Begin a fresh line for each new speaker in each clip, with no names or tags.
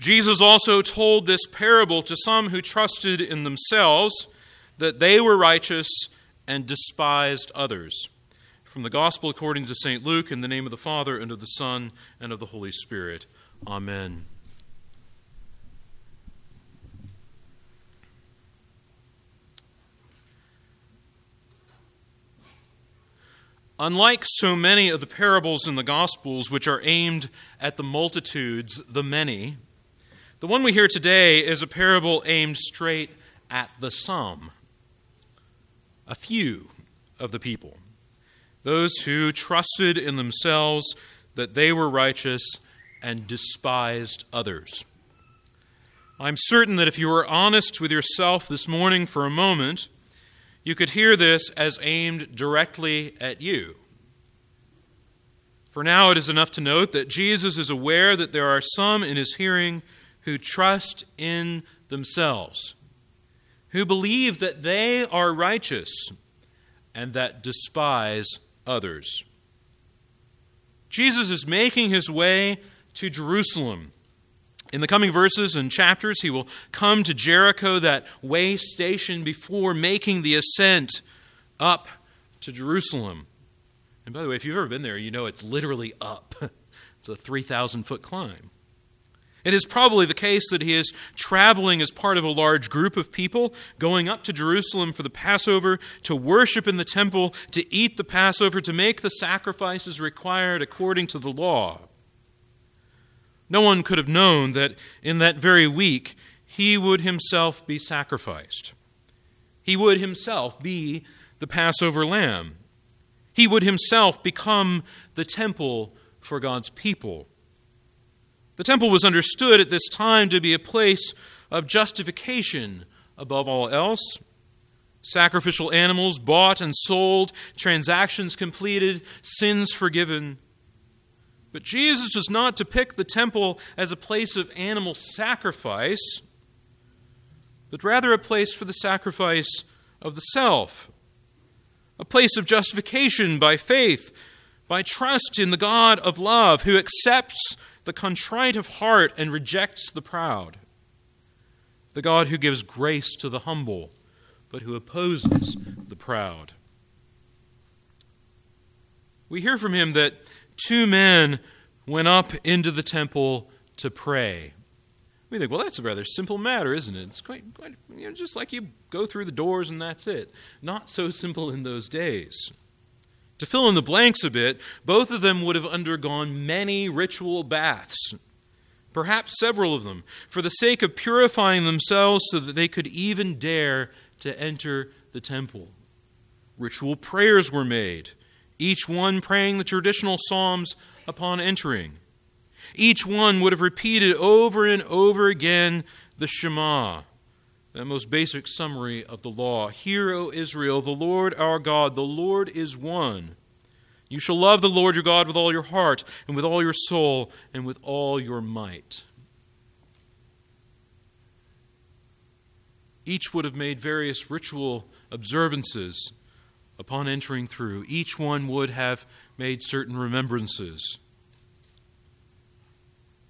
Jesus also told this parable to some who trusted in themselves that they were righteous and despised others. From the Gospel according to St. Luke, in the name of the Father, and of the Son, and of the Holy Spirit. Amen. Unlike so many of the parables in the Gospels, which are aimed at the multitudes, the many, the one we hear today is a parable aimed straight at the some, a few of the people, those who trusted in themselves that they were righteous and despised others. I'm certain that if you were honest with yourself this morning for a moment, you could hear this as aimed directly at you. For now, it is enough to note that Jesus is aware that there are some in his hearing who trust in themselves, who believe that they are righteous and that despise others. Jesus is making his way to Jerusalem. In the coming verses and chapters, he will come to Jericho, that way station before making the ascent up to Jerusalem. And by the way, if you've ever been there, you know it's literally up. It's a 3,000 foot climb. It is probably the case that he is traveling as part of a large group of people, going up to Jerusalem for the Passover, to worship in the temple, to eat the Passover, to make the sacrifices required according to the law. No one could have known that in that very week he would himself be sacrificed. He would himself be the Passover lamb. He would himself become the temple for God's people. The temple was understood at this time to be a place of justification above all else. Sacrificial animals bought and sold, transactions completed, sins forgiven. But Jesus does not depict the temple as a place of animal sacrifice, but rather a place for the sacrifice of the self, a place of justification by faith, by trust in the God of love who accepts the contrite of heart and rejects the proud, the God who gives grace to the humble, but who opposes the proud. We hear from him that two men went up into the temple to pray. We think, well, that's a rather simple matter, isn't it? It's quite, quite you know, just like you go through the doors and that's it. Not so simple in those days. To fill in the blanks a bit, both of them would have undergone many ritual baths, perhaps several of them, for the sake of purifying themselves so that they could even dare to enter the temple. Ritual prayers were made, each one praying the traditional psalms upon entering. Each one would have repeated over and over again the Shema, that most basic summary of the law. Hear, O Israel, the Lord our God, the Lord is one. You shall love the Lord your God with all your heart, and with all your soul, and with all your might. Each would have made various ritual observances upon entering through. Each one would have made certain remembrances.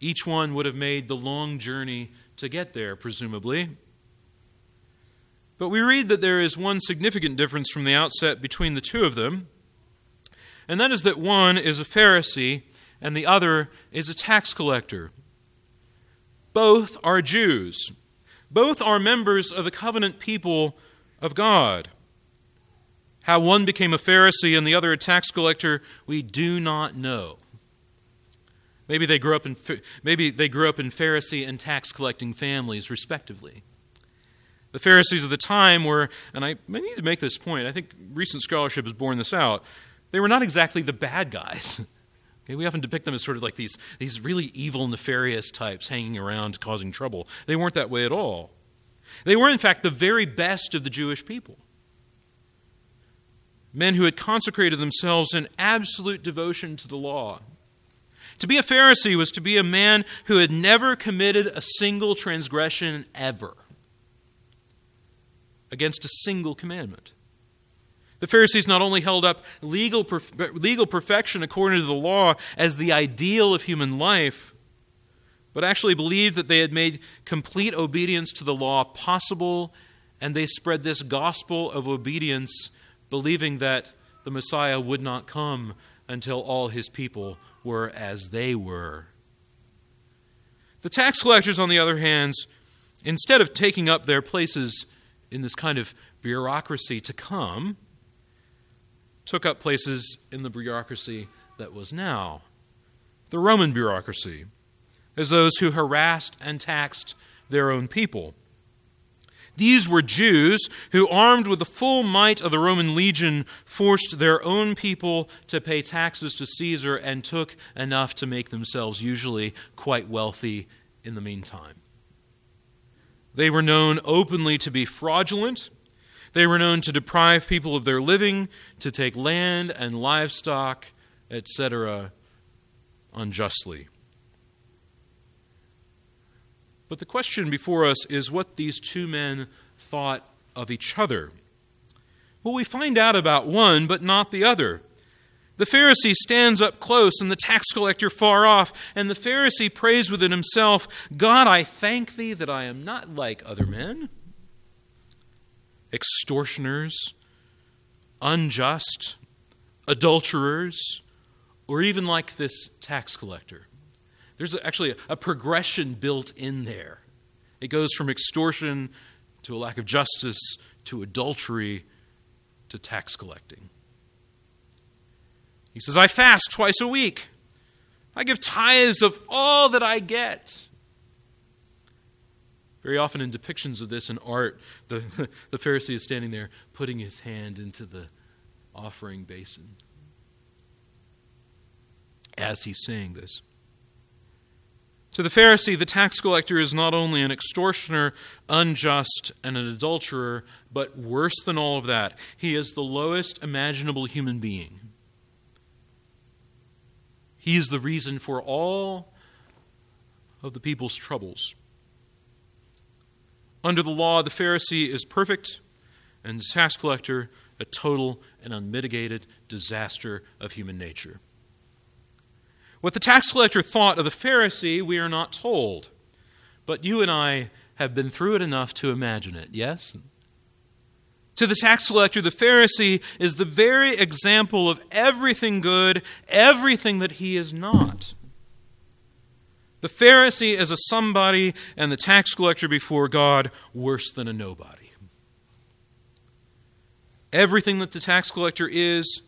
Each one would have made the long journey to get there, presumably. But we read that there is one significant difference from the outset between the two of them, and that is that one is a Pharisee and the other is a tax collector. Both are Jews. Both are members of the covenant people of God. How one became a Pharisee and the other a tax collector, we do not know. Maybe they grew up in, maybe they grew up in Pharisee and tax collecting families, respectively. The Pharisees of the time were, and I, I need to make this point, I think recent scholarship has borne this out, they were not exactly the bad guys. Okay, we often depict them as sort of like these, these really evil, nefarious types hanging around causing trouble. They weren't that way at all. They were, in fact, the very best of the Jewish people. Men who had consecrated themselves in absolute devotion to the law. To be a Pharisee was to be a man who had never committed a single transgression ever against a single commandment. The Pharisees not only held up legal, legal perfection according to the law as the ideal of human life, but actually believed that they had made complete obedience to the law possible, and they spread this gospel of obedience, believing that the Messiah would not come until all his people were as they were. The tax collectors, on the other hand, instead of taking up their places in this kind of bureaucracy to come, took up places in the bureaucracy that was now the Roman bureaucracy, as those who harassed and taxed their own people. These were Jews who, armed with the full might of the Roman legion, forced their own people to pay taxes to Caesar and took enough to make themselves usually quite wealthy in the meantime. They were known openly to be fraudulent. They were known to deprive people of their living, to take land and livestock, etc., unjustly. But the question before us is what these two men thought of each other. Well, we find out about one, but not the other. The Pharisee stands up close and the tax collector far off, and the Pharisee prays within himself God, I thank thee that I am not like other men, extortioners, unjust, adulterers, or even like this tax collector. There's actually a, progression built in there. It goes from extortion to a lack of justice to adultery to tax collecting. He says, I fast twice a week. I give tithes of all that I get. Very often in depictions of this in art, the, the Pharisee is standing there putting his hand into the offering basin as he's saying this. To the Pharisee, the tax collector is not only an extortioner, unjust, and an adulterer, but worse than all of that, he is the lowest imaginable human being. He is the reason for all of the people's troubles. Under the law, the Pharisee is perfect, and the tax collector a total and unmitigated disaster of human nature. What the tax collector thought of the Pharisee, we are not told. But you and I have been through it enough to imagine it, yes? To the tax collector, the Pharisee is the very example of everything good, everything that he is not. The Pharisee is a somebody, and the tax collector before God, worse than a nobody. Everything that the tax collector is,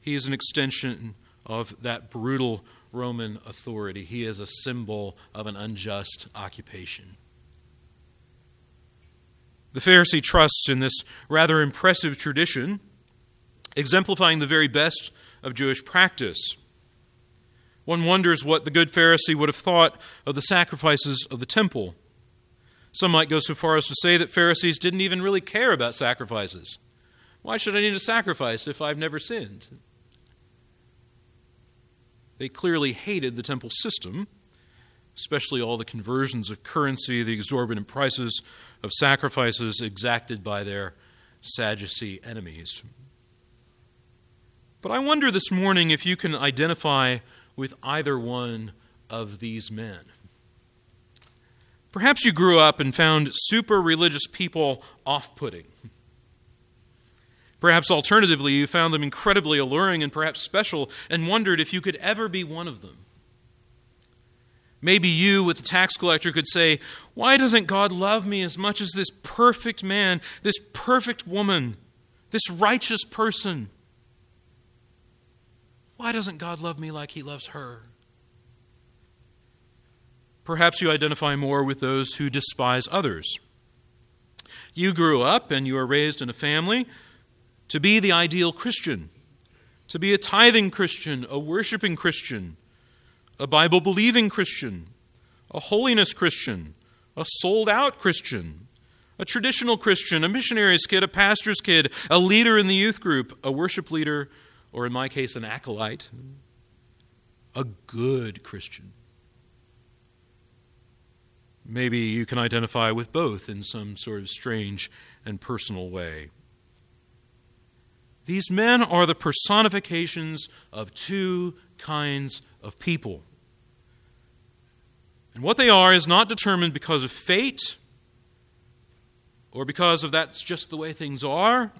he is an extension of that brutal Roman authority. He is a symbol of an unjust occupation. The Pharisee trusts in this rather impressive tradition, exemplifying the very best of Jewish practice. One wonders what the good Pharisee would have thought of the sacrifices of the temple. Some might go so far as to say that Pharisees didn't even really care about sacrifices. Why should I need a sacrifice if I've never sinned? They clearly hated the temple system, especially all the conversions of currency, the exorbitant prices of sacrifices exacted by their Sadducee enemies. But I wonder this morning if you can identify with either one of these men. Perhaps you grew up and found super religious people off putting. Perhaps alternatively, you found them incredibly alluring and perhaps special and wondered if you could ever be one of them. Maybe you, with the tax collector, could say, Why doesn't God love me as much as this perfect man, this perfect woman, this righteous person? Why doesn't God love me like he loves her? Perhaps you identify more with those who despise others. You grew up and you were raised in a family to be the ideal Christian, to be a tithing Christian, a worshiping Christian, a Bible believing Christian, a holiness Christian, a sold out Christian, a traditional Christian, a missionary's kid, a pastor's kid, a leader in the youth group, a worship leader, or in my case, an acolyte, a good Christian. Maybe you can identify with both in some sort of strange and personal way. These men are the personifications of two kinds of people. And what they are is not determined because of fate or because of that's just the way things are,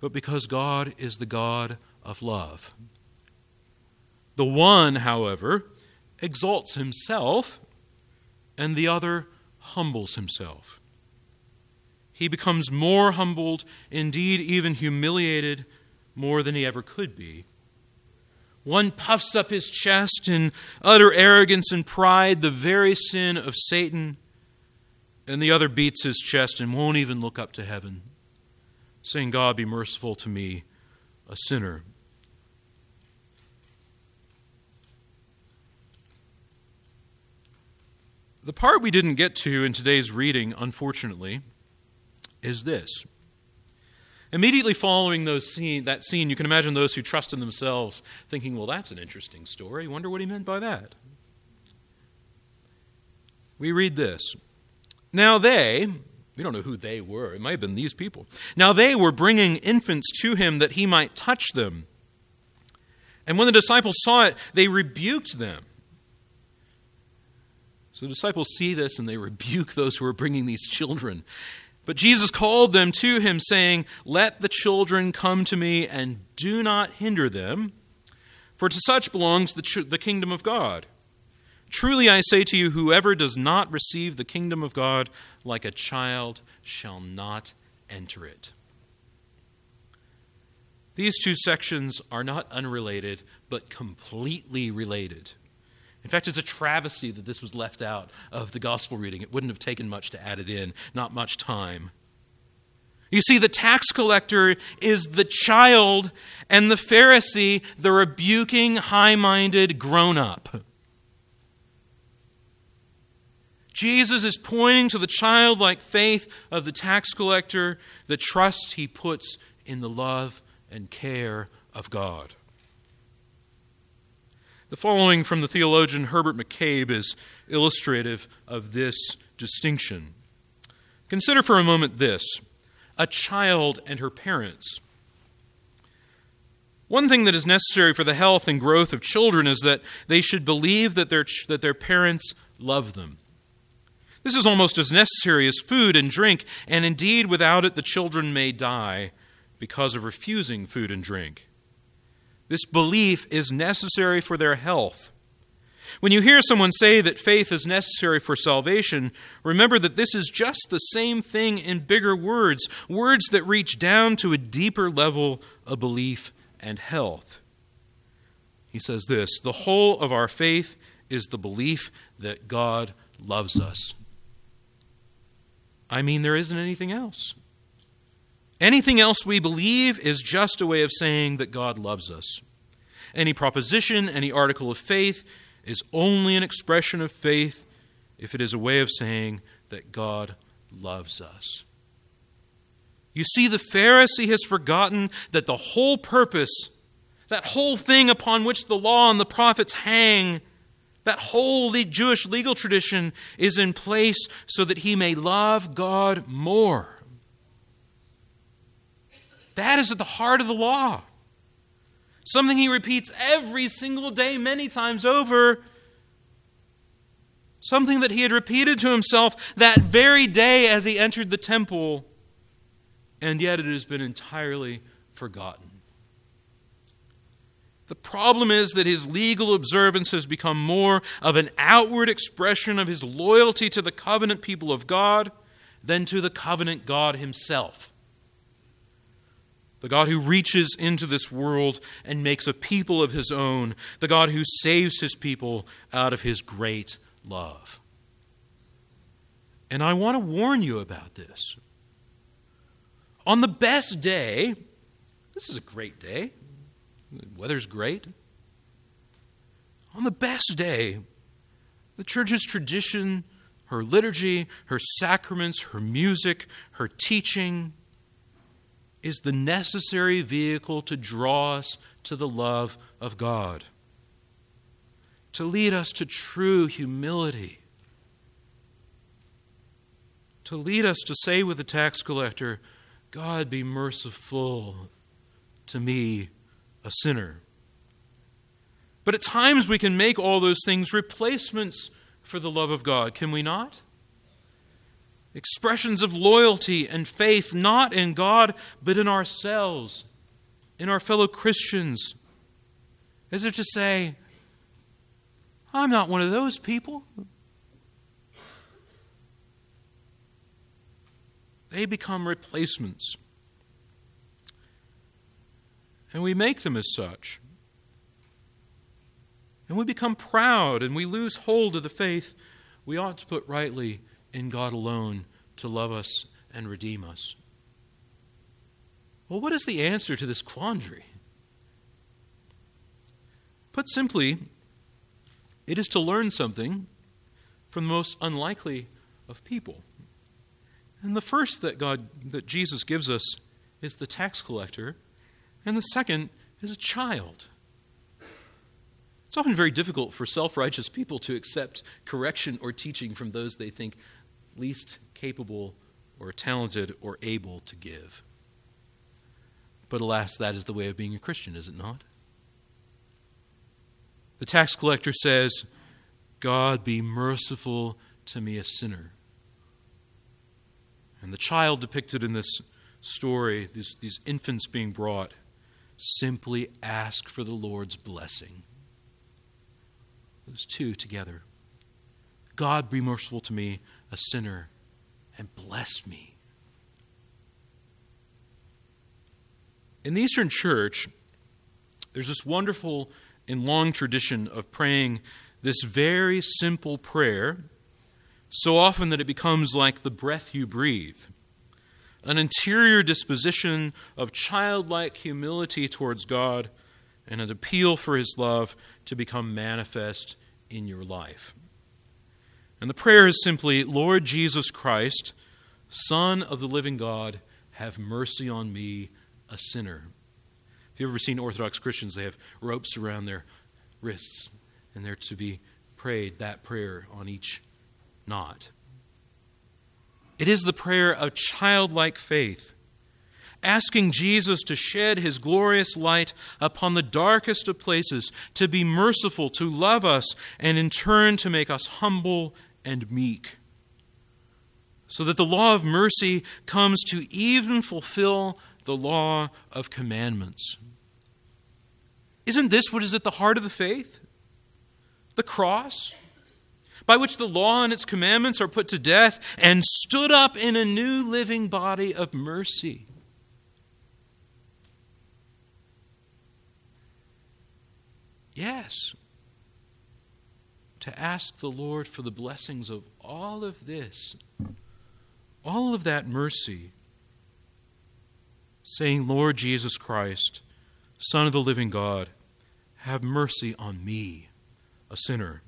but because God is the God of love. The one, however, exalts himself, and the other humbles himself. He becomes more humbled, indeed, even humiliated, more than he ever could be. One puffs up his chest in utter arrogance and pride, the very sin of Satan, and the other beats his chest and won't even look up to heaven, saying, God, be merciful to me, a sinner. The part we didn't get to in today's reading, unfortunately, is this. Immediately following those scene, that scene, you can imagine those who trust in themselves thinking, well, that's an interesting story. Wonder what he meant by that. We read this. Now they, we don't know who they were, it might have been these people. Now they were bringing infants to him that he might touch them. And when the disciples saw it, they rebuked them. So the disciples see this and they rebuke those who are bringing these children. But Jesus called them to him, saying, Let the children come to me, and do not hinder them, for to such belongs the, the kingdom of God. Truly I say to you, whoever does not receive the kingdom of God like a child shall not enter it. These two sections are not unrelated, but completely related. In fact, it's a travesty that this was left out of the gospel reading. It wouldn't have taken much to add it in, not much time. You see, the tax collector is the child, and the Pharisee, the rebuking, high minded grown up. Jesus is pointing to the childlike faith of the tax collector, the trust he puts in the love and care of God. The following from the theologian Herbert McCabe is illustrative of this distinction. Consider for a moment this a child and her parents. One thing that is necessary for the health and growth of children is that they should believe that their, that their parents love them. This is almost as necessary as food and drink, and indeed, without it, the children may die because of refusing food and drink. This belief is necessary for their health. When you hear someone say that faith is necessary for salvation, remember that this is just the same thing in bigger words, words that reach down to a deeper level of belief and health. He says this The whole of our faith is the belief that God loves us. I mean, there isn't anything else. Anything else we believe is just a way of saying that God loves us. Any proposition, any article of faith is only an expression of faith if it is a way of saying that God loves us. You see, the Pharisee has forgotten that the whole purpose, that whole thing upon which the law and the prophets hang, that whole Jewish legal tradition is in place so that he may love God more. That is at the heart of the law. Something he repeats every single day, many times over. Something that he had repeated to himself that very day as he entered the temple, and yet it has been entirely forgotten. The problem is that his legal observance has become more of an outward expression of his loyalty to the covenant people of God than to the covenant God himself the God who reaches into this world and makes a people of his own, the God who saves his people out of his great love. And I want to warn you about this. On the best day, this is a great day, the weather's great. On the best day, the church's tradition, her liturgy, her sacraments, her music, her teaching, is the necessary vehicle to draw us to the love of God, to lead us to true humility, to lead us to say with the tax collector, God be merciful to me, a sinner. But at times we can make all those things replacements for the love of God, can we not? Expressions of loyalty and faith, not in God, but in ourselves, in our fellow Christians. As if to say, I'm not one of those people. They become replacements. And we make them as such. And we become proud and we lose hold of the faith we ought to put rightly in God alone to love us and redeem us. Well, what is the answer to this quandary? Put simply, it is to learn something from the most unlikely of people. And the first that God that Jesus gives us is the tax collector, and the second is a child. It's often very difficult for self-righteous people to accept correction or teaching from those they think least capable or talented or able to give. But alas, that is the way of being a Christian, is it not? The tax collector says, God be merciful to me, a sinner. And the child depicted in this story, these, these infants being brought, simply ask for the Lord's blessing. Those two together. God be merciful to me, a sinner, and bless me. In the Eastern Church, there's this wonderful and long tradition of praying this very simple prayer so often that it becomes like the breath you breathe. An interior disposition of childlike humility towards God and an appeal for His love to become manifest in your life. And the prayer is simply Lord Jesus Christ, Son of the living God, have mercy on me, a sinner. If you've ever seen Orthodox Christians, they have ropes around their wrists, and they're to be prayed that prayer on each knot. It is the prayer of childlike faith, asking Jesus to shed his glorious light upon the darkest of places, to be merciful, to love us, and in turn to make us humble and meek. So that the law of mercy comes to even fulfill the law of commandments. Isn't this what is at the heart of the faith? The cross? by which the law and its commandments are put to death, and stood up in a new living body of mercy. Yes, to ask the Lord for the blessings of all of this, all of that mercy, saying, Lord Jesus Christ, Son of the living God, have mercy on me, a sinner.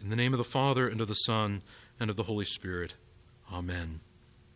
In the name of the Father, and of the Son, and of the Holy Spirit. Amen.